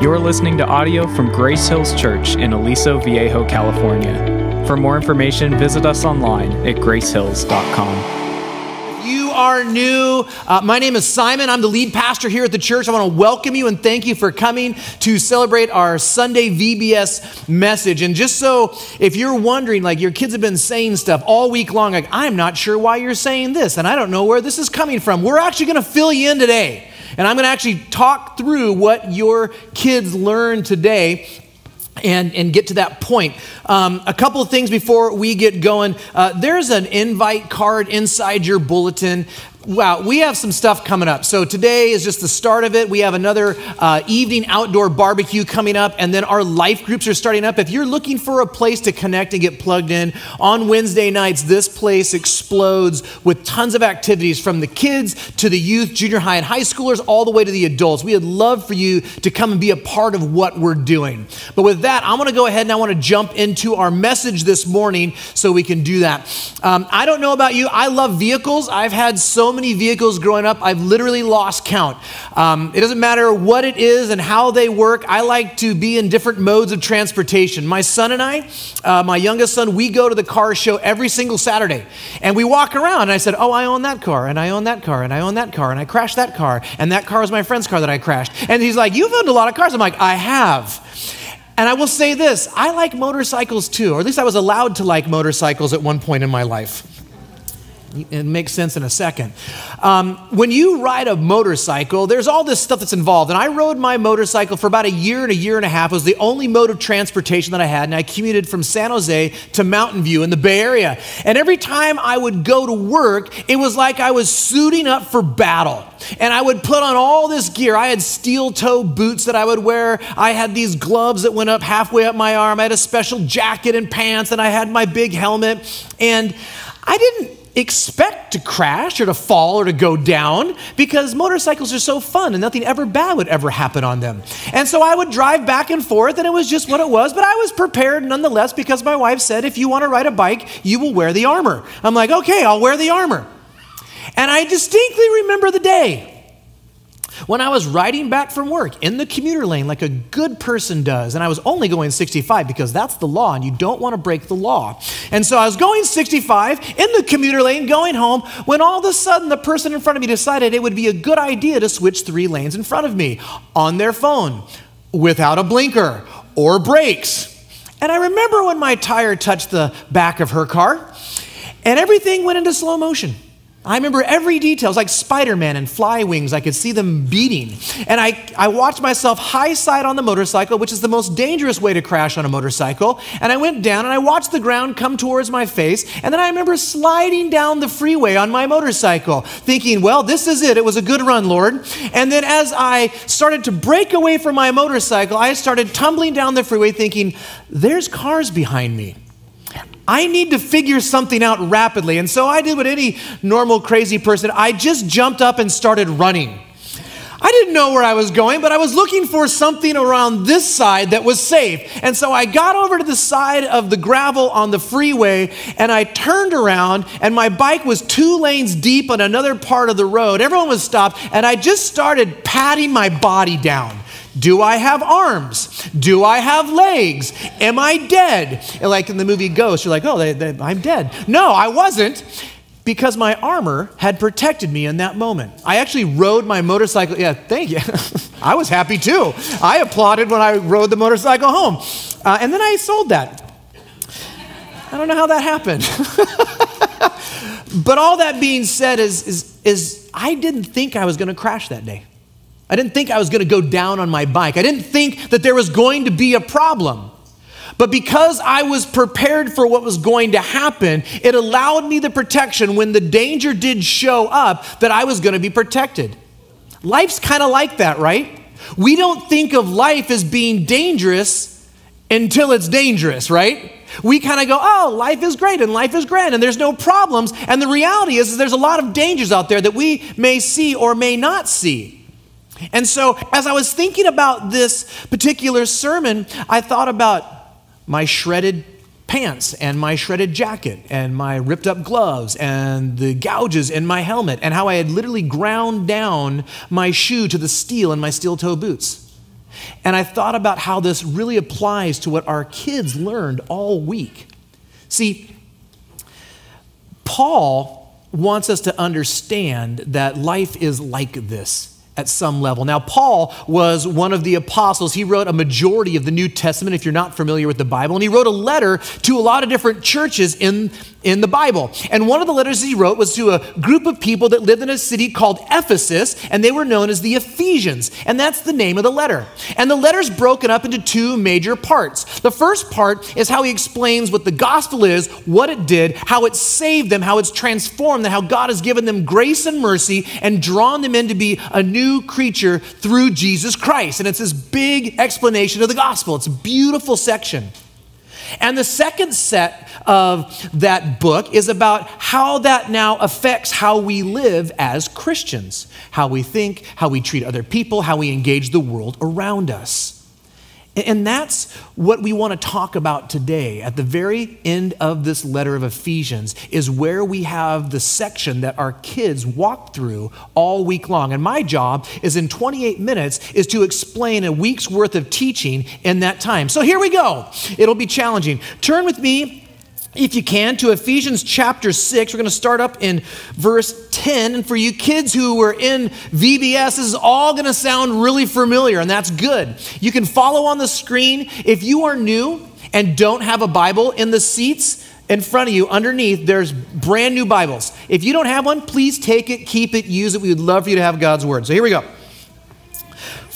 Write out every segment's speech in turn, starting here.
You're listening to audio from Grace Hills Church in Aliso Viejo, California. For more information, visit us online at gracehills.com. You are new. Uh, my name is Simon. I'm the lead pastor here at the church. I want to welcome you and thank you for coming to celebrate our Sunday VBS message. And just so, if you're wondering, like your kids have been saying stuff all week long, like, I'm not sure why you're saying this, and I don't know where this is coming from, we're actually going to fill you in today. And I'm going to actually talk through what your kids learned today and, and get to that point. Um, a couple of things before we get going. Uh, there's an invite card inside your bulletin. Wow, we have some stuff coming up. So today is just the start of it. We have another uh, evening outdoor barbecue coming up, and then our life groups are starting up. If you're looking for a place to connect and get plugged in, on Wednesday nights, this place explodes with tons of activities from the kids to the youth, junior high, and high schoolers, all the way to the adults. We would love for you to come and be a part of what we're doing. But with that, I want to go ahead and I want to jump into our message this morning so we can do that. Um, I don't know about you, I love vehicles. I've had so many vehicles growing up, I've literally lost count. Um, it doesn't matter what it is and how they work. I like to be in different modes of transportation. My son and I, uh, my youngest son, we go to the car show every single Saturday. And we walk around. And I said, Oh, I own that car, and I own that car, and I own that car, and I crashed that car, and that car was my friend's car that I crashed. And he's like, You've owned a lot of cars. I'm like, I have. And I will say this I like motorcycles too, or at least I was allowed to like motorcycles at one point in my life. It makes sense in a second. Um, when you ride a motorcycle, there's all this stuff that's involved. And I rode my motorcycle for about a year and a year and a half. It was the only mode of transportation that I had. And I commuted from San Jose to Mountain View in the Bay Area. And every time I would go to work, it was like I was suiting up for battle. And I would put on all this gear. I had steel toe boots that I would wear. I had these gloves that went up halfway up my arm. I had a special jacket and pants. And I had my big helmet. And I didn't expect to crash or to fall or to go down because motorcycles are so fun and nothing ever bad would ever happen on them. And so I would drive back and forth and it was just what it was, but I was prepared nonetheless because my wife said, if you want to ride a bike, you will wear the armor. I'm like, okay, I'll wear the armor. And I distinctly remember the day when I was riding back from work in the commuter lane like a good person does, and I was only going 65 because that's the law and you don't want to break the law. And so I was going 65 in the commuter lane going home when all of a sudden the person in front of me decided it would be a good idea to switch three lanes in front of me on their phone without a blinker or brakes. And I remember when my tire touched the back of her car and everything went into slow motion. I remember every detail. It was like Spider Man and fly wings. I could see them beating. And I, I watched myself high side on the motorcycle, which is the most dangerous way to crash on a motorcycle. And I went down and I watched the ground come towards my face. And then I remember sliding down the freeway on my motorcycle, thinking, well, this is it. It was a good run, Lord. And then as I started to break away from my motorcycle, I started tumbling down the freeway, thinking, there's cars behind me. I need to figure something out rapidly. And so I did what any normal crazy person, I just jumped up and started running. I didn't know where I was going, but I was looking for something around this side that was safe. And so I got over to the side of the gravel on the freeway and I turned around and my bike was two lanes deep on another part of the road. Everyone was stopped and I just started patting my body down. Do I have arms? Do I have legs? Am I dead? And like in the movie Ghost, you're like, oh, they, they, I'm dead. No, I wasn't because my armor had protected me in that moment. I actually rode my motorcycle. Yeah, thank you. I was happy too. I applauded when I rode the motorcycle home. Uh, and then I sold that. I don't know how that happened. but all that being said is, is, is I didn't think I was going to crash that day. I didn't think I was going to go down on my bike. I didn't think that there was going to be a problem. But because I was prepared for what was going to happen, it allowed me the protection when the danger did show up that I was going to be protected. Life's kind of like that, right? We don't think of life as being dangerous until it's dangerous, right? We kind of go, oh, life is great and life is grand and there's no problems. And the reality is, is there's a lot of dangers out there that we may see or may not see. And so, as I was thinking about this particular sermon, I thought about my shredded pants and my shredded jacket and my ripped up gloves and the gouges in my helmet and how I had literally ground down my shoe to the steel in my steel toe boots. And I thought about how this really applies to what our kids learned all week. See, Paul wants us to understand that life is like this at some level. Now, Paul was one of the apostles. He wrote a majority of the New Testament, if you're not familiar with the Bible, and he wrote a letter to a lot of different churches in, in the Bible. And one of the letters he wrote was to a group of people that lived in a city called Ephesus, and they were known as the Ephesians. And that's the name of the letter. And the letter's broken up into two major parts. The first part is how he explains what the gospel is, what it did, how it saved them, how it's transformed them, how God has given them grace and mercy and drawn them in to be a new creature through Jesus Christ. And it's this big explanation of the gospel. It's a beautiful section. And the second set of that book is about how that now affects how we live as Christians, how we think, how we treat other people, how we engage the world around us. And that's what we want to talk about today. At the very end of this letter of Ephesians is where we have the section that our kids walk through all week long. And my job is in 28 minutes is to explain a week's worth of teaching in that time. So here we go. It'll be challenging. Turn with me if you can, to Ephesians chapter 6. We're going to start up in verse 10. And for you kids who were in VBS, this is all going to sound really familiar, and that's good. You can follow on the screen. If you are new and don't have a Bible in the seats, in front of you, underneath, there's brand new Bibles. If you don't have one, please take it, keep it, use it. We would love for you to have God's Word. So here we go.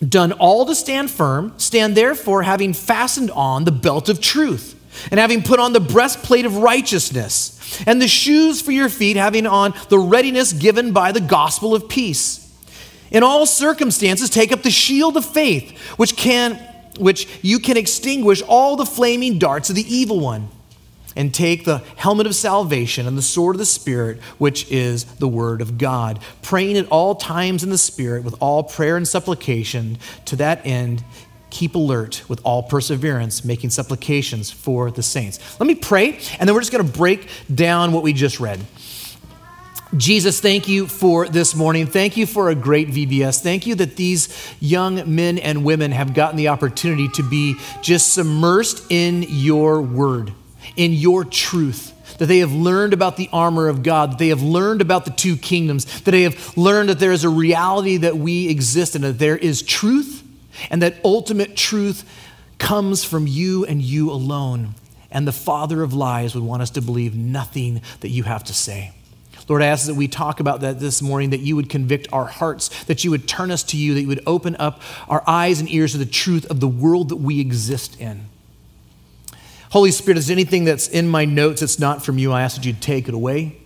done all to stand firm, stand therefore, having fastened on the belt of truth, and having put on the breastplate of righteousness, and the shoes for your feet, having on the readiness given by the gospel of peace. In all circumstances, take up the shield of faith, which can which you can extinguish all the flaming darts of the evil one and take the helmet of salvation and the sword of the Spirit, which is the Word of God, praying at all times in the Spirit with all prayer and supplication. To that end, keep alert with all perseverance, making supplications for the saints. Let me pray, and then we're just going to break down what we just read. Jesus, thank you for this morning. Thank you for a great VBS. Thank you that these young men and women have gotten the opportunity to be just submersed in your word in your truth. That they have learned about the armor of God, that they have learned about the two kingdoms, that they have learned that there is a reality that we exist in, that there is truth, and that ultimate truth comes from you and you alone. And the father of lies would want us to believe nothing that you have to say. Lord, I ask that we talk about that this morning, that you would convict our hearts, that you would turn us to you, that you would open up our eyes and ears to the truth of the world that we exist in. Holy Spirit, is anything that's in my notes that's not from you, I ask that you'd take it away,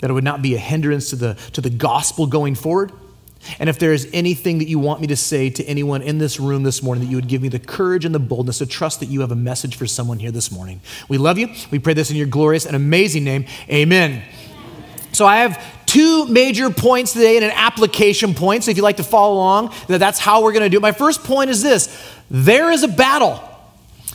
that it would not be a hindrance to the, to the gospel going forward. And if there is anything that you want me to say to anyone in this room this morning, that you would give me the courage and the boldness to trust that you have a message for someone here this morning. We love you. We pray this in your glorious and amazing name. Amen. So I have two major points today and an application point. So if you'd like to follow along, that's how we're going to do it. My first point is this there is a battle.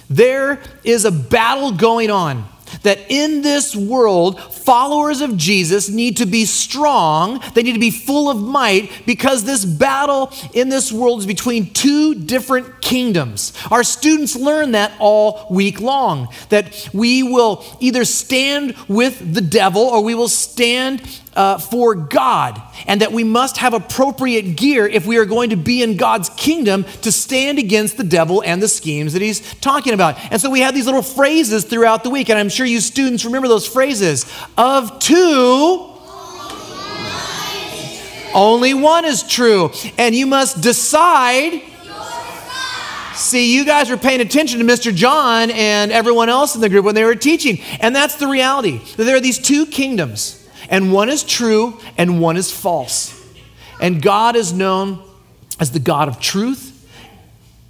There is a battle going on that in this world, followers of Jesus need to be strong. They need to be full of might because this battle in this world is between two different kingdoms. Our students learn that all week long that we will either stand with the devil or we will stand uh, for God, and that we must have appropriate gear if we are going to be in God's kingdom to stand against the devil and the schemes that he's talking about. And so we have these little phrases throughout the week, and I'm sure you students remember those phrases. Of two, only one is true, and you must decide. See, you guys were paying attention to Mr. John and everyone else in the group when they were teaching. And that's the reality that there are these two kingdoms and one is true and one is false. And God is known as the God of truth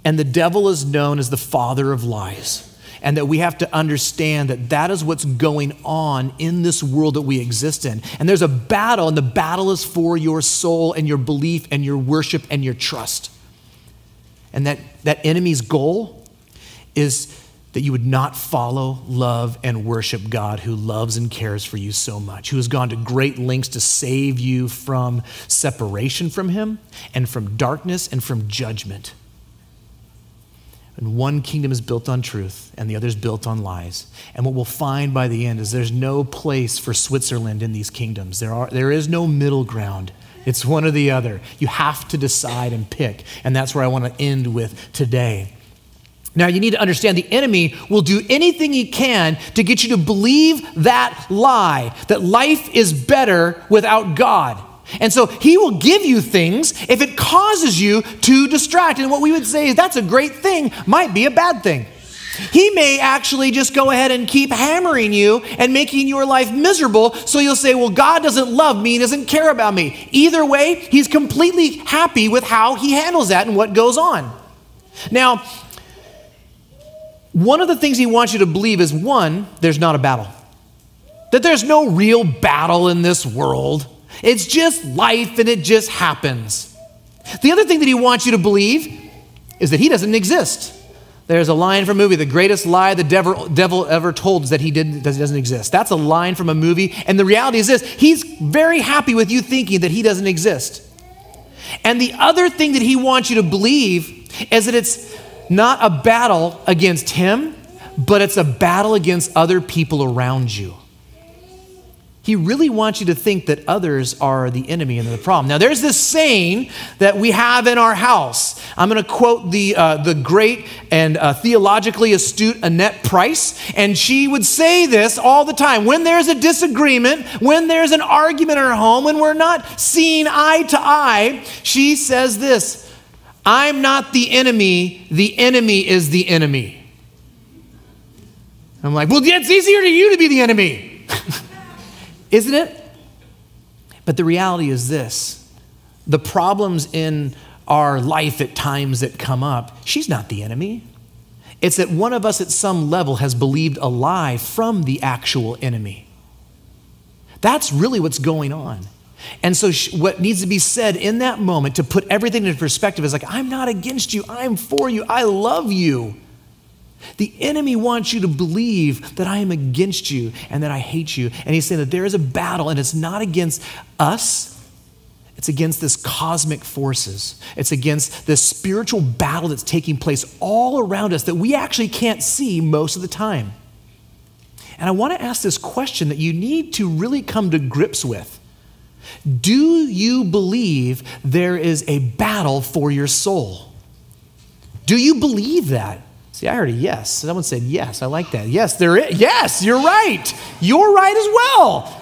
And the devil is known as the father of lies. And that we have to understand that that is what's going on in this world that we exist in. And there's a battle, and the battle is for your soul and your belief and your worship and your trust. And that, that enemy's goal is that you would not follow, love, and worship God who loves and cares for you so much, who has gone to great lengths to save you from separation from Him and from darkness and from judgment. And one kingdom is built on truth, and the other is built on lies. And what we'll find by the end is there's no place for Switzerland in these kingdoms. There, are, there is no middle ground. It's one or the other. You have to decide and pick. And that's where I want to end with today. Now, you need to understand the enemy will do anything he can to get you to believe that lie, that life is better without God. And so he will give you things if it causes you to distract. And what we would say is that's a great thing, might be a bad thing. He may actually just go ahead and keep hammering you and making your life miserable. So you'll say, Well, God doesn't love me, He doesn't care about me. Either way, He's completely happy with how He handles that and what goes on. Now, one of the things He wants you to believe is one, there's not a battle, that there's no real battle in this world. It's just life and it just happens. The other thing that he wants you to believe is that he doesn't exist. There's a line from a movie, the greatest lie the devil, devil ever told is that he didn't, doesn't exist. That's a line from a movie. And the reality is this he's very happy with you thinking that he doesn't exist. And the other thing that he wants you to believe is that it's not a battle against him, but it's a battle against other people around you. He really wants you to think that others are the enemy and the problem. Now, there's this saying that we have in our house. I'm going to quote the, uh, the great and uh, theologically astute Annette Price, and she would say this all the time. When there's a disagreement, when there's an argument in our home, when we're not seeing eye to eye, she says this I'm not the enemy, the enemy is the enemy. I'm like, well, it's easier to you to be the enemy. Isn't it? But the reality is this the problems in our life at times that come up, she's not the enemy. It's that one of us at some level has believed a lie from the actual enemy. That's really what's going on. And so, what needs to be said in that moment to put everything into perspective is like, I'm not against you, I'm for you, I love you. The enemy wants you to believe that I am against you and that I hate you. And he's saying that there is a battle, and it's not against us, it's against this cosmic forces. It's against this spiritual battle that's taking place all around us that we actually can't see most of the time. And I want to ask this question that you need to really come to grips with. Do you believe there is a battle for your soul? Do you believe that? See, I heard a yes. Someone said yes. I like that. Yes, there is. Yes, you're right. You're right as well.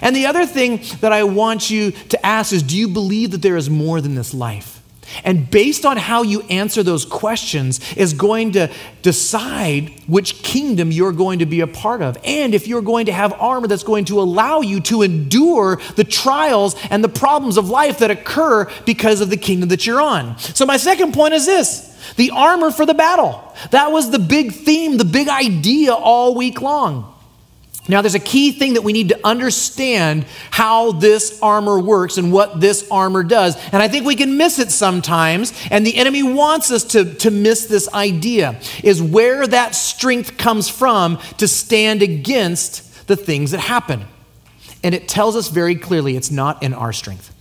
And the other thing that I want you to ask is do you believe that there is more than this life? And based on how you answer those questions is going to decide which kingdom you're going to be a part of. And if you're going to have armor that's going to allow you to endure the trials and the problems of life that occur because of the kingdom that you're on. So, my second point is this the armor for the battle. That was the big theme, the big idea all week long. Now, there's a key thing that we need to understand how this armor works and what this armor does. And I think we can miss it sometimes, and the enemy wants us to, to miss this idea is where that strength comes from to stand against the things that happen. And it tells us very clearly it's not in our strength,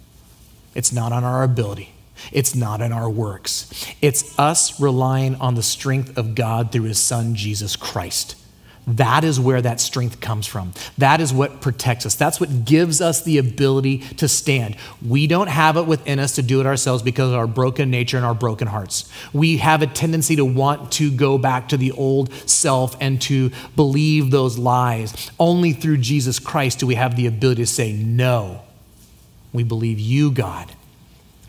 it's not on our ability. It's not in our works. It's us relying on the strength of God through his son, Jesus Christ. That is where that strength comes from. That is what protects us. That's what gives us the ability to stand. We don't have it within us to do it ourselves because of our broken nature and our broken hearts. We have a tendency to want to go back to the old self and to believe those lies. Only through Jesus Christ do we have the ability to say, No, we believe you, God.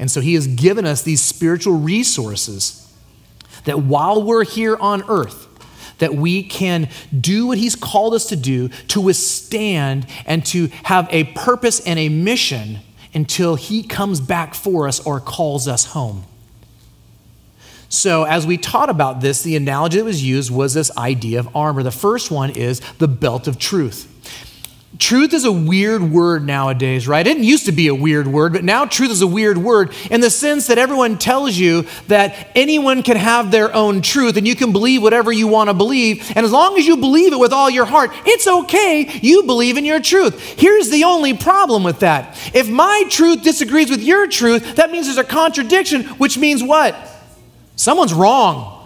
And so he has given us these spiritual resources that while we're here on earth, that we can do what he's called us to do to withstand and to have a purpose and a mission until he comes back for us or calls us home. So, as we taught about this, the analogy that was used was this idea of armor. The first one is the belt of truth. Truth is a weird word nowadays, right? It didn't used to be a weird word, but now truth is a weird word in the sense that everyone tells you that anyone can have their own truth and you can believe whatever you want to believe. And as long as you believe it with all your heart, it's okay. You believe in your truth. Here's the only problem with that. If my truth disagrees with your truth, that means there's a contradiction, which means what? Someone's wrong.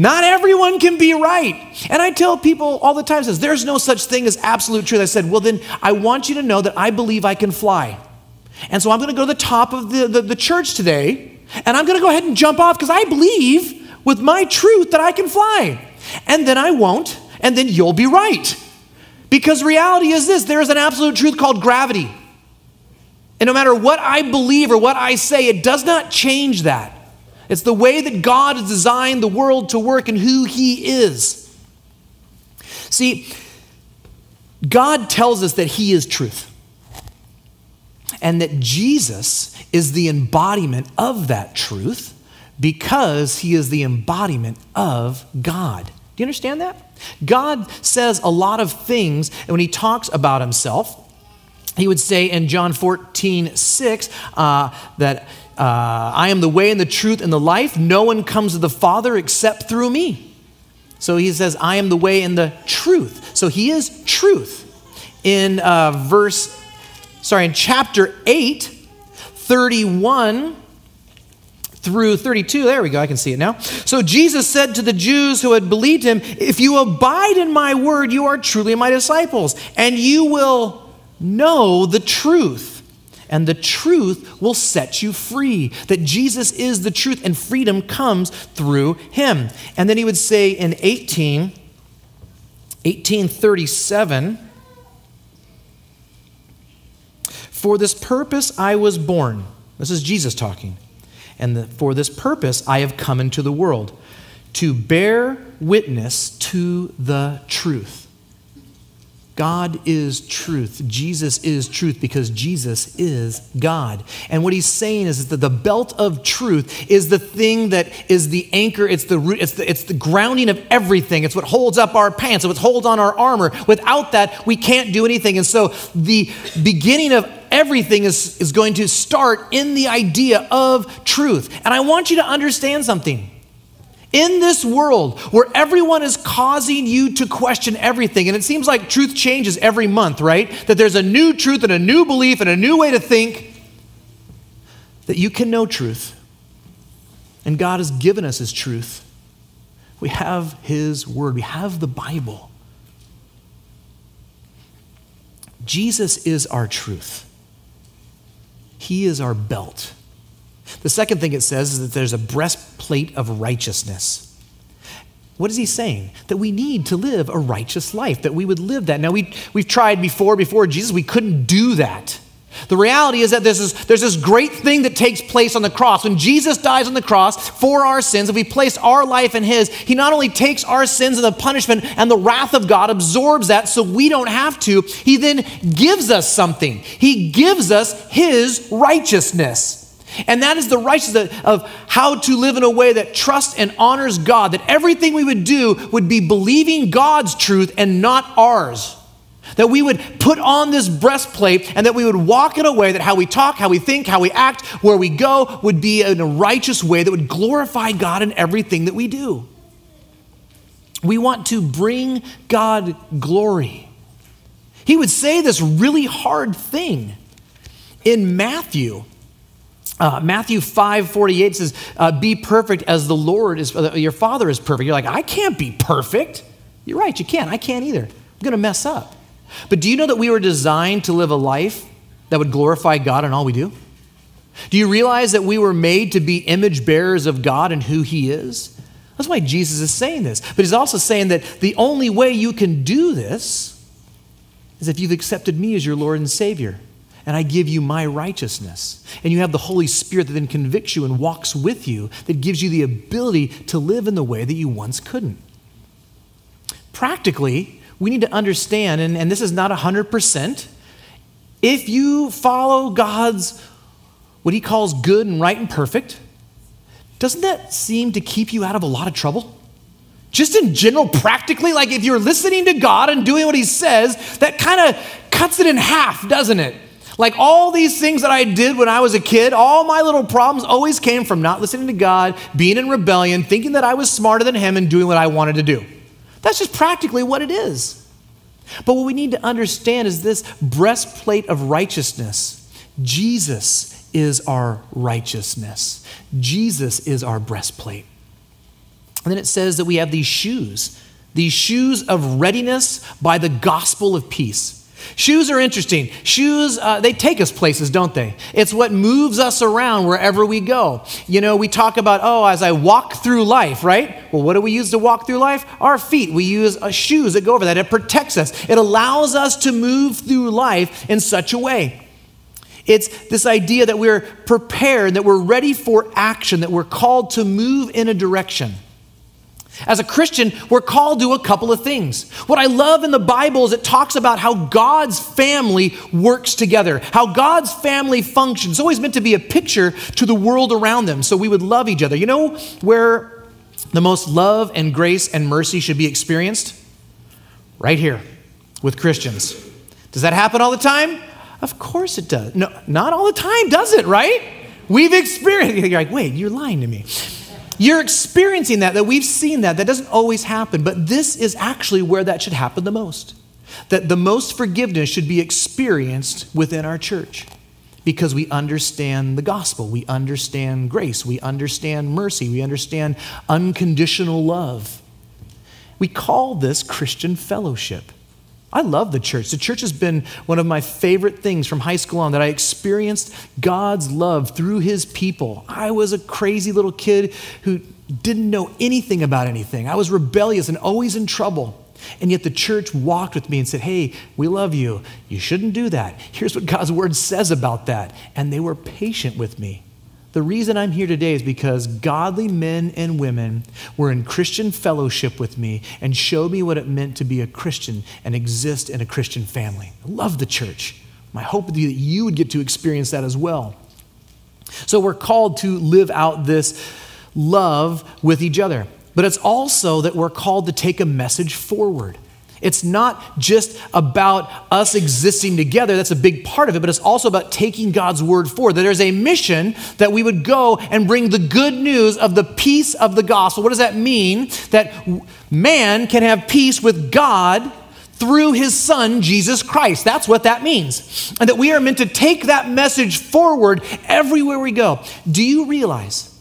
Not everyone can be right. And I tell people all the time, says, there's no such thing as absolute truth. I said, well, then I want you to know that I believe I can fly. And so I'm going to go to the top of the, the, the church today, and I'm going to go ahead and jump off because I believe with my truth that I can fly. And then I won't, and then you'll be right. Because reality is this there is an absolute truth called gravity. And no matter what I believe or what I say, it does not change that. It's the way that God has designed the world to work and who He is. See, God tells us that He is truth and that Jesus is the embodiment of that truth because He is the embodiment of God. Do you understand that? God says a lot of things, and when He talks about Himself, He would say in John 14, 6, uh, that uh, I am the way and the truth and the life. No one comes to the Father except through me. So he says, I am the way and the truth. So he is truth. In uh, verse, sorry, in chapter 8, 31 through 32, there we go, I can see it now. So Jesus said to the Jews who had believed him, If you abide in my word, you are truly my disciples, and you will know the truth and the truth will set you free. That Jesus is the truth, and freedom comes through him. And then he would say in 18, 1837, For this purpose I was born. This is Jesus talking. And the, for this purpose I have come into the world to bear witness to the truth. God is truth. Jesus is truth because Jesus is God. And what he's saying is that the belt of truth is the thing that is the anchor, it's the root, it's the, it's the grounding of everything. It's what holds up our pants, it's what holds on our armor. Without that, we can't do anything. And so the beginning of everything is, is going to start in the idea of truth. And I want you to understand something. In this world where everyone is causing you to question everything, and it seems like truth changes every month, right? That there's a new truth and a new belief and a new way to think, that you can know truth. And God has given us His truth. We have His Word, we have the Bible. Jesus is our truth, He is our belt. The second thing it says is that there's a breastplate of righteousness. What is he saying? That we need to live a righteous life, that we would live that. Now, we, we've tried before, before Jesus, we couldn't do that. The reality is that there's this, there's this great thing that takes place on the cross. When Jesus dies on the cross for our sins, if we place our life in His, He not only takes our sins and the punishment and the wrath of God, absorbs that so we don't have to, He then gives us something. He gives us His righteousness. And that is the righteousness of how to live in a way that trusts and honors God, that everything we would do would be believing God's truth and not ours. That we would put on this breastplate and that we would walk in a way that how we talk, how we think, how we act, where we go would be in a righteous way that would glorify God in everything that we do. We want to bring God glory. He would say this really hard thing in Matthew uh, Matthew 5 48 says, uh, Be perfect as the Lord is, uh, your Father is perfect. You're like, I can't be perfect. You're right, you can't. I can't either. I'm going to mess up. But do you know that we were designed to live a life that would glorify God in all we do? Do you realize that we were made to be image bearers of God and who He is? That's why Jesus is saying this. But He's also saying that the only way you can do this is if you've accepted me as your Lord and Savior and I give you my righteousness. And you have the Holy Spirit that then convicts you and walks with you, that gives you the ability to live in the way that you once couldn't. Practically, we need to understand, and, and this is not 100%, if you follow God's, what he calls good and right and perfect, doesn't that seem to keep you out of a lot of trouble? Just in general, practically, like if you're listening to God and doing what He says, that kind of cuts it in half, doesn't it? Like all these things that I did when I was a kid, all my little problems always came from not listening to God, being in rebellion, thinking that I was smarter than Him, and doing what I wanted to do. That's just practically what it is. But what we need to understand is this breastplate of righteousness. Jesus is our righteousness, Jesus is our breastplate. And then it says that we have these shoes, these shoes of readiness by the gospel of peace. Shoes are interesting. Shoes, uh, they take us places, don't they? It's what moves us around wherever we go. You know, we talk about, oh, as I walk through life, right? Well, what do we use to walk through life? Our feet. We use uh, shoes that go over that. It protects us, it allows us to move through life in such a way. It's this idea that we're prepared, that we're ready for action, that we're called to move in a direction. As a Christian, we're called to a couple of things. What I love in the Bible is it talks about how God's family works together, how God's family functions. It's always meant to be a picture to the world around them so we would love each other. You know where the most love and grace and mercy should be experienced? Right here with Christians. Does that happen all the time? Of course it does. No, not all the time, does it, right? We've experienced, you're like, wait, you're lying to me. You're experiencing that, that we've seen that. That doesn't always happen, but this is actually where that should happen the most. That the most forgiveness should be experienced within our church because we understand the gospel, we understand grace, we understand mercy, we understand unconditional love. We call this Christian fellowship. I love the church. The church has been one of my favorite things from high school on that I experienced God's love through his people. I was a crazy little kid who didn't know anything about anything. I was rebellious and always in trouble. And yet the church walked with me and said, Hey, we love you. You shouldn't do that. Here's what God's word says about that. And they were patient with me. The reason I'm here today is because godly men and women were in Christian fellowship with me and showed me what it meant to be a Christian and exist in a Christian family. I love the church. My hope would be that you would get to experience that as well. So we're called to live out this love with each other, but it's also that we're called to take a message forward. It's not just about us existing together, that's a big part of it, but it's also about taking God's word forward. That there's a mission that we would go and bring the good news of the peace of the gospel. What does that mean? That man can have peace with God through his son, Jesus Christ. That's what that means. And that we are meant to take that message forward everywhere we go. Do you realize?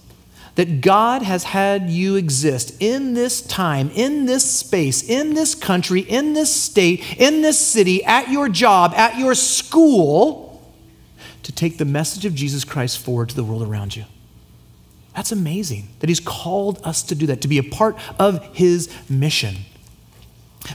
That God has had you exist in this time, in this space, in this country, in this state, in this city, at your job, at your school, to take the message of Jesus Christ forward to the world around you. That's amazing that He's called us to do that, to be a part of His mission.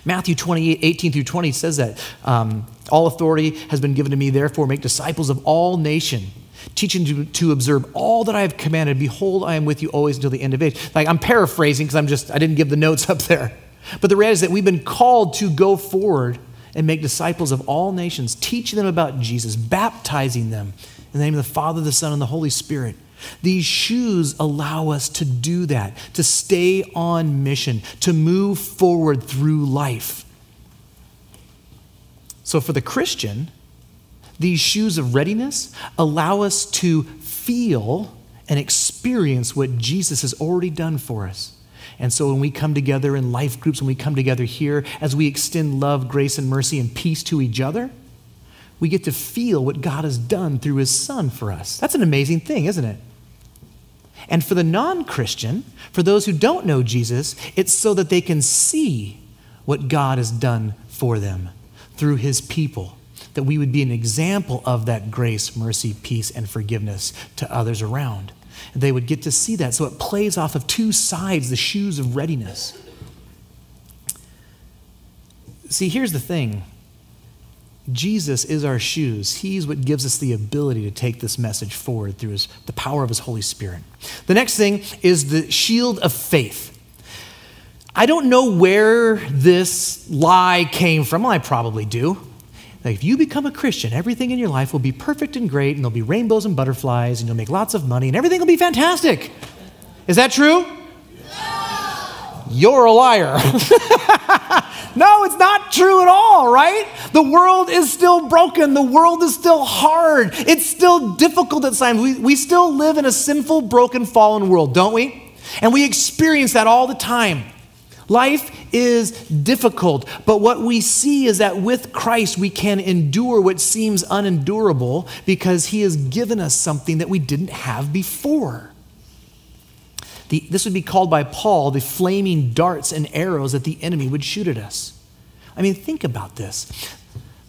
Matthew 28, 18 through 20 says that um, all authority has been given to me, therefore, make disciples of all nations teaching to, to observe all that I have commanded. Behold, I am with you always until the end of age. Like I'm paraphrasing because I'm just, I didn't give the notes up there. But the reality is that we've been called to go forward and make disciples of all nations, teaching them about Jesus, baptizing them in the name of the Father, the Son, and the Holy Spirit. These shoes allow us to do that, to stay on mission, to move forward through life. So for the Christian, these shoes of readiness allow us to feel and experience what Jesus has already done for us. And so when we come together in life groups, when we come together here, as we extend love, grace, and mercy and peace to each other, we get to feel what God has done through his son for us. That's an amazing thing, isn't it? And for the non Christian, for those who don't know Jesus, it's so that they can see what God has done for them through his people that we would be an example of that grace, mercy, peace, and forgiveness to others around. They would get to see that. So it plays off of two sides, the shoes of readiness. See, here's the thing Jesus is our shoes. He's what gives us the ability to take this message forward through his, the power of His Holy Spirit. The next thing is the shield of faith. I don't know where this lie came from. I probably do. Like if you become a Christian, everything in your life will be perfect and great, and there'll be rainbows and butterflies, and you'll make lots of money, and everything will be fantastic. Is that true? No. You're a liar. no, it's not true at all, right? The world is still broken. The world is still hard. It's still difficult at times. We, we still live in a sinful, broken, fallen world, don't we? And we experience that all the time. Life is difficult, but what we see is that with Christ we can endure what seems unendurable because he has given us something that we didn't have before. The, this would be called by Paul the flaming darts and arrows that the enemy would shoot at us. I mean, think about this.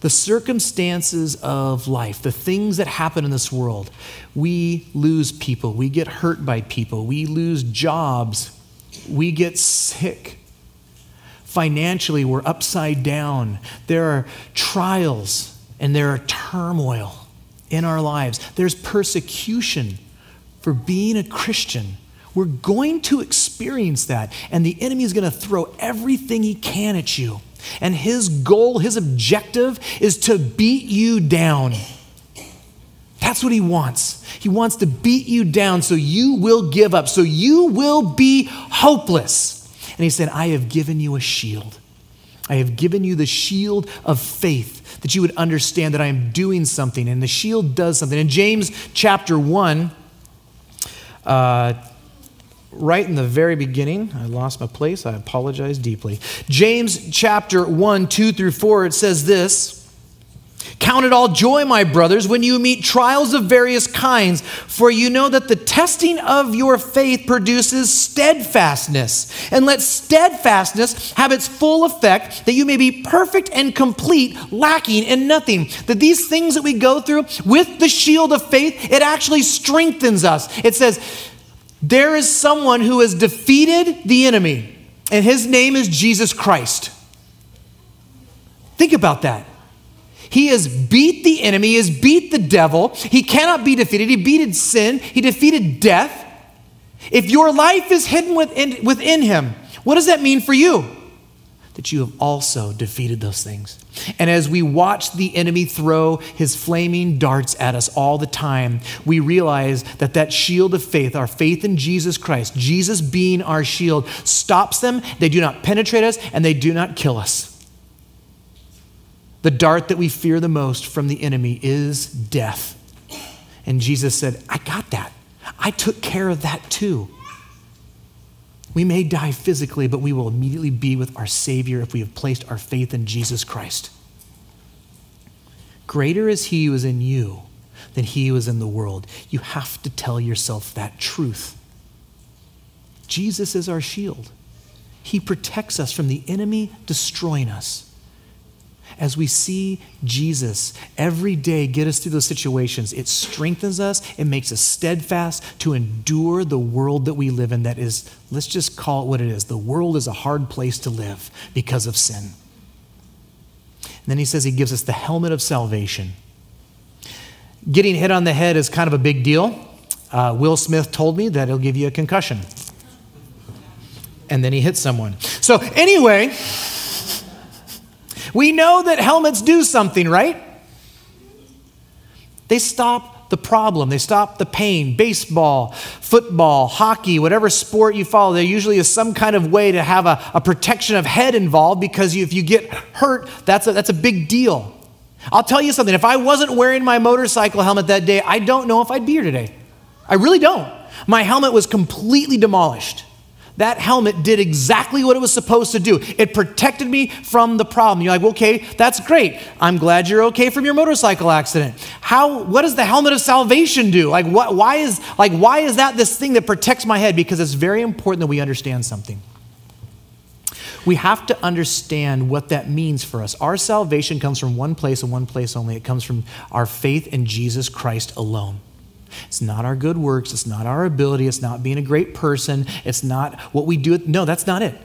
The circumstances of life, the things that happen in this world, we lose people, we get hurt by people, we lose jobs, we get sick. Financially, we're upside down. There are trials and there are turmoil in our lives. There's persecution for being a Christian. We're going to experience that, and the enemy is going to throw everything he can at you. And his goal, his objective is to beat you down. That's what he wants. He wants to beat you down so you will give up, so you will be hopeless. And he said, I have given you a shield. I have given you the shield of faith that you would understand that I am doing something. And the shield does something. In James chapter 1, uh, right in the very beginning. I lost my place. I apologize deeply. James chapter 1, 2 through 4, it says this Count it all joy, my brothers, when you meet trials of various kinds, for you know that the testing of your faith produces steadfastness. And let steadfastness have its full effect, that you may be perfect and complete, lacking in nothing. That these things that we go through with the shield of faith, it actually strengthens us. It says, there is someone who has defeated the enemy, and his name is Jesus Christ. Think about that. He has beat the enemy, he has beat the devil. He cannot be defeated. He beated sin, he defeated death. If your life is hidden within, within him, what does that mean for you? that you have also defeated those things. And as we watch the enemy throw his flaming darts at us all the time, we realize that that shield of faith, our faith in Jesus Christ, Jesus being our shield, stops them. They do not penetrate us and they do not kill us. The dart that we fear the most from the enemy is death. And Jesus said, I got that. I took care of that too. We may die physically, but we will immediately be with our Savior if we have placed our faith in Jesus Christ. Greater is He who is in you than He who is in the world. You have to tell yourself that truth. Jesus is our shield, He protects us from the enemy destroying us as we see Jesus every day get us through those situations, it strengthens us, it makes us steadfast to endure the world that we live in that is, let's just call it what it is. The world is a hard place to live because of sin. And then he says he gives us the helmet of salvation. Getting hit on the head is kind of a big deal. Uh, Will Smith told me that it'll give you a concussion. And then he hit someone. So, anyway. We know that helmets do something, right? They stop the problem, they stop the pain. Baseball, football, hockey, whatever sport you follow, there usually is some kind of way to have a, a protection of head involved because you, if you get hurt, that's a, that's a big deal. I'll tell you something if I wasn't wearing my motorcycle helmet that day, I don't know if I'd be here today. I really don't. My helmet was completely demolished. That helmet did exactly what it was supposed to do. It protected me from the problem. You're like, okay, that's great. I'm glad you're okay from your motorcycle accident. How what does the helmet of salvation do? Like what why is like why is that this thing that protects my head? Because it's very important that we understand something. We have to understand what that means for us. Our salvation comes from one place and one place only. It comes from our faith in Jesus Christ alone. It's not our good works. It's not our ability. It's not being a great person. It's not what we do. No, that's not it.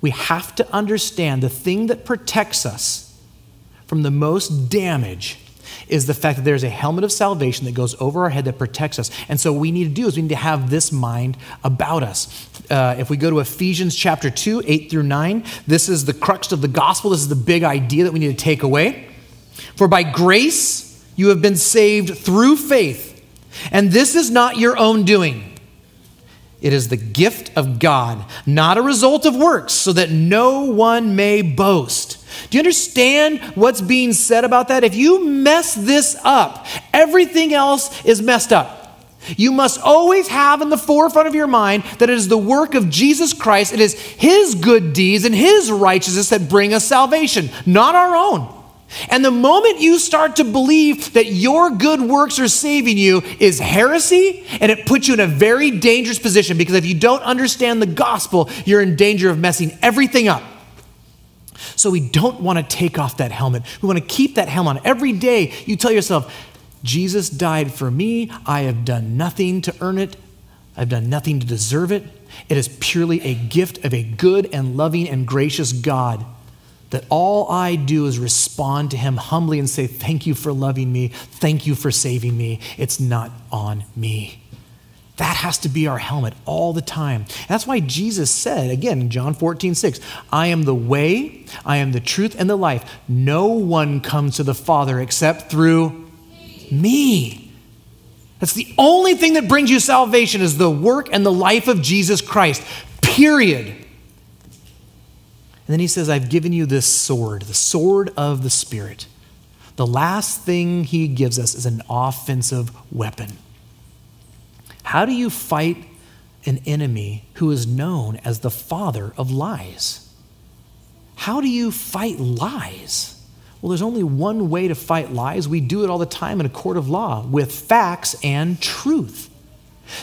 We have to understand the thing that protects us from the most damage is the fact that there's a helmet of salvation that goes over our head that protects us. And so what we need to do is we need to have this mind about us. Uh, if we go to Ephesians chapter 2, 8 through 9, this is the crux of the gospel. This is the big idea that we need to take away. For by grace you have been saved through faith and this is not your own doing. It is the gift of God, not a result of works, so that no one may boast. Do you understand what's being said about that? If you mess this up, everything else is messed up. You must always have in the forefront of your mind that it is the work of Jesus Christ, it is His good deeds and His righteousness that bring us salvation, not our own. And the moment you start to believe that your good works are saving you is heresy, and it puts you in a very dangerous position because if you don't understand the gospel, you're in danger of messing everything up. So we don't want to take off that helmet. We want to keep that helmet on. Every day you tell yourself, Jesus died for me. I have done nothing to earn it. I've done nothing to deserve it. It is purely a gift of a good and loving and gracious God that all I do is respond to Him humbly and say, Thank you for loving me. Thank you for saving me. It's not on me. That has to be our helmet all the time. That's why Jesus said, again, John 14, 6, I am the way, I am the truth, and the life. No one comes to the Father except through me. That's the only thing that brings you salvation is the work and the life of Jesus Christ. Period. And then he says, I've given you this sword, the sword of the Spirit. The last thing he gives us is an offensive weapon. How do you fight an enemy who is known as the father of lies? How do you fight lies? Well, there's only one way to fight lies. We do it all the time in a court of law with facts and truth.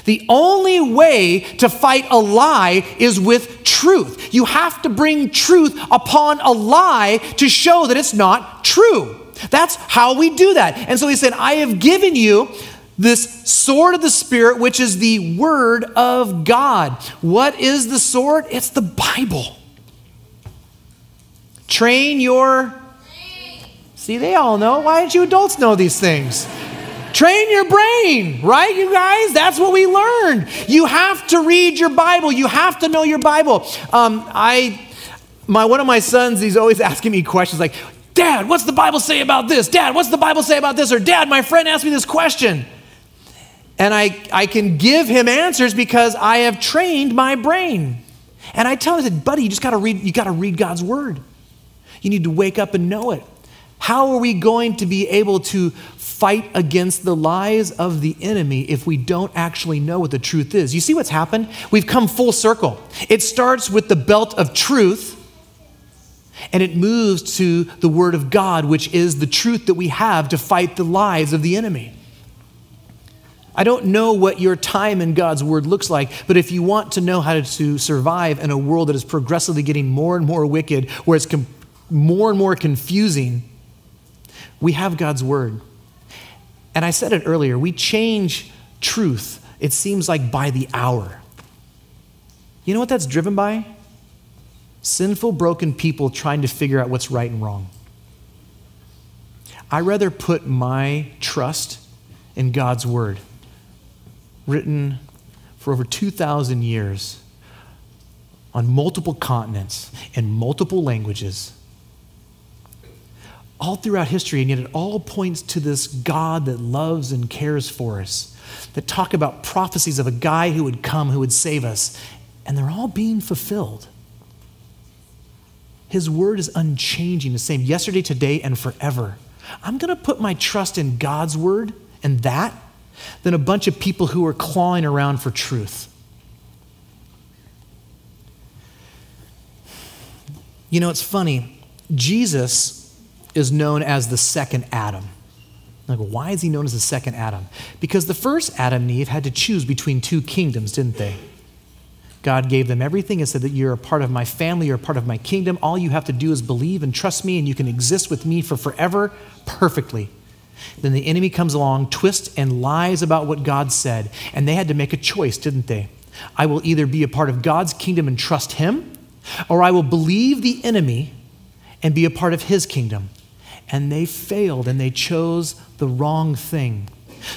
The only way to fight a lie is with truth. You have to bring truth upon a lie to show that it's not true. That's how we do that. And so he said, I have given you this sword of the Spirit, which is the Word of God. What is the sword? It's the Bible. Train your. See, they all know. Why don't you adults know these things? Train your brain, right, you guys? That's what we learned. You have to read your Bible. You have to know your Bible. Um, I, my one of my sons, he's always asking me questions like, "Dad, what's the Bible say about this? Dad, what's the Bible say about this?" Or, "Dad, my friend asked me this question." And I, I can give him answers because I have trained my brain. And I tell him, I said, buddy, you just gotta read, you gotta read God's word. You need to wake up and know it. How are we going to be able to fight against the lies of the enemy if we don't actually know what the truth is? You see what's happened? We've come full circle. It starts with the belt of truth, and it moves to the word of God, which is the truth that we have to fight the lies of the enemy. I don't know what your time in God's Word looks like, but if you want to know how to survive in a world that is progressively getting more and more wicked, where it's com- more and more confusing, we have God's Word. And I said it earlier, we change truth, it seems like by the hour. You know what that's driven by? Sinful, broken people trying to figure out what's right and wrong. I rather put my trust in God's Word written for over 2,000 years on multiple continents in multiple languages, all throughout history, and yet it all points to this God that loves and cares for us, that talk about prophecies of a guy who would come, who would save us, and they're all being fulfilled. His word is unchanging, the same yesterday, today, and forever. I'm going to put my trust in God's word and that than a bunch of people who are clawing around for truth. You know, it's funny. Jesus is known as the second Adam. Like, why is he known as the second Adam? Because the first Adam and Eve had to choose between two kingdoms, didn't they? God gave them everything and said that you're a part of my family, you're a part of my kingdom. All you have to do is believe and trust me, and you can exist with me for forever perfectly. Then the enemy comes along, twists and lies about what God said, and they had to make a choice, didn't they? I will either be a part of God's kingdom and trust him, or I will believe the enemy and be a part of his kingdom. And they failed and they chose the wrong thing.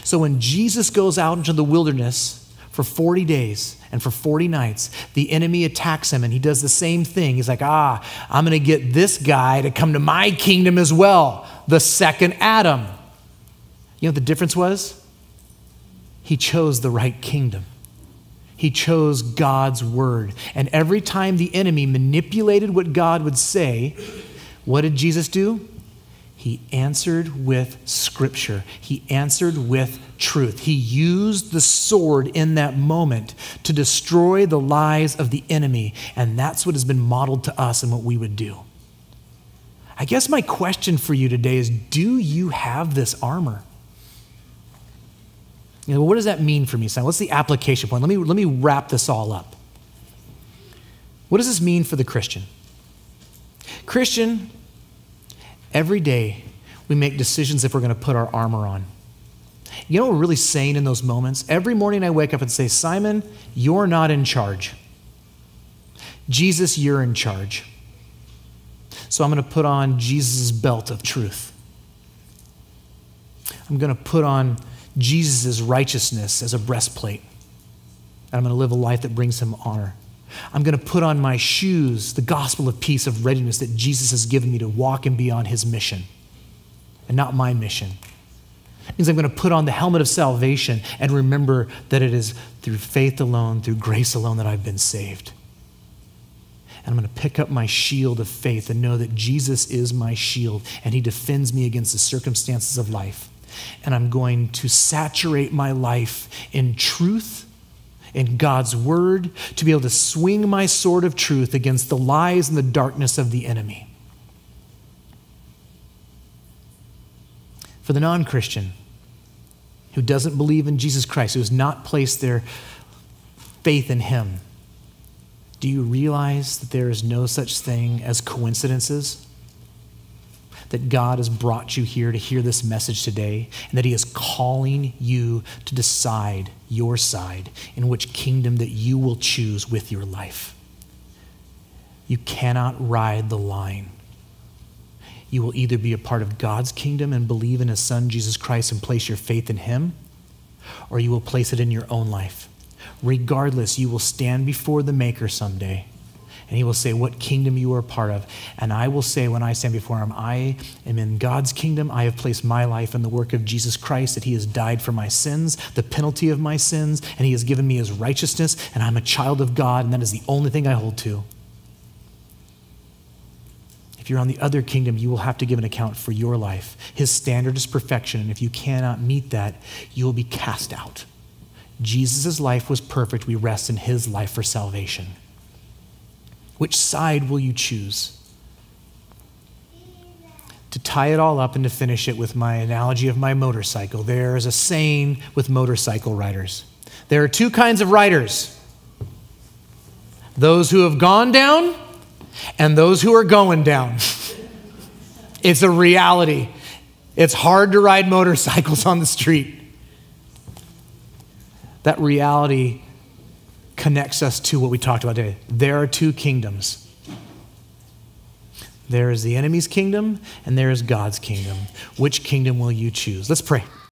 So when Jesus goes out into the wilderness for 40 days and for 40 nights, the enemy attacks him and he does the same thing. He's like, ah, I'm going to get this guy to come to my kingdom as well, the second Adam. You know what the difference was? He chose the right kingdom. He chose God's word. And every time the enemy manipulated what God would say, what did Jesus do? He answered with scripture. He answered with truth. He used the sword in that moment to destroy the lies of the enemy. And that's what has been modeled to us and what we would do. I guess my question for you today is do you have this armor? You know, what does that mean for me, son? What's the application point? Let me, let me wrap this all up. What does this mean for the Christian? Christian, every day we make decisions if we're going to put our armor on. You know what we're really saying in those moments? Every morning I wake up and say, Simon, you're not in charge. Jesus, you're in charge. So I'm going to put on Jesus' belt of truth. I'm going to put on Jesus' righteousness as a breastplate. And I'm going to live a life that brings him honor. I'm going to put on my shoes the gospel of peace, of readiness that Jesus has given me to walk and be on his mission and not my mission. It means I'm going to put on the helmet of salvation and remember that it is through faith alone, through grace alone, that I've been saved. And I'm going to pick up my shield of faith and know that Jesus is my shield and he defends me against the circumstances of life. And I'm going to saturate my life in truth in God's word to be able to swing my sword of truth against the lies and the darkness of the enemy. For the non Christian who doesn't believe in Jesus Christ, who has not placed their faith in Him, do you realize that there is no such thing as coincidences? That God has brought you here to hear this message today, and that He is calling you to decide your side in which kingdom that you will choose with your life. You cannot ride the line. You will either be a part of God's kingdom and believe in His Son, Jesus Christ, and place your faith in Him, or you will place it in your own life. Regardless, you will stand before the Maker someday and he will say what kingdom you are part of. And I will say when I stand before him, I am in God's kingdom. I have placed my life in the work of Jesus Christ, that he has died for my sins, the penalty of my sins, and he has given me his righteousness, and I'm a child of God, and that is the only thing I hold to. If you're on the other kingdom, you will have to give an account for your life. His standard is perfection, and if you cannot meet that, you will be cast out. Jesus' life was perfect. We rest in his life for salvation. Which side will you choose? To tie it all up and to finish it with my analogy of my motorcycle, there is a saying with motorcycle riders there are two kinds of riders those who have gone down and those who are going down. it's a reality. It's hard to ride motorcycles on the street. That reality connects us to what we talked about today. There are two kingdoms. There is the enemy's kingdom, and there is God's kingdom. Which kingdom will you choose? Let's pray.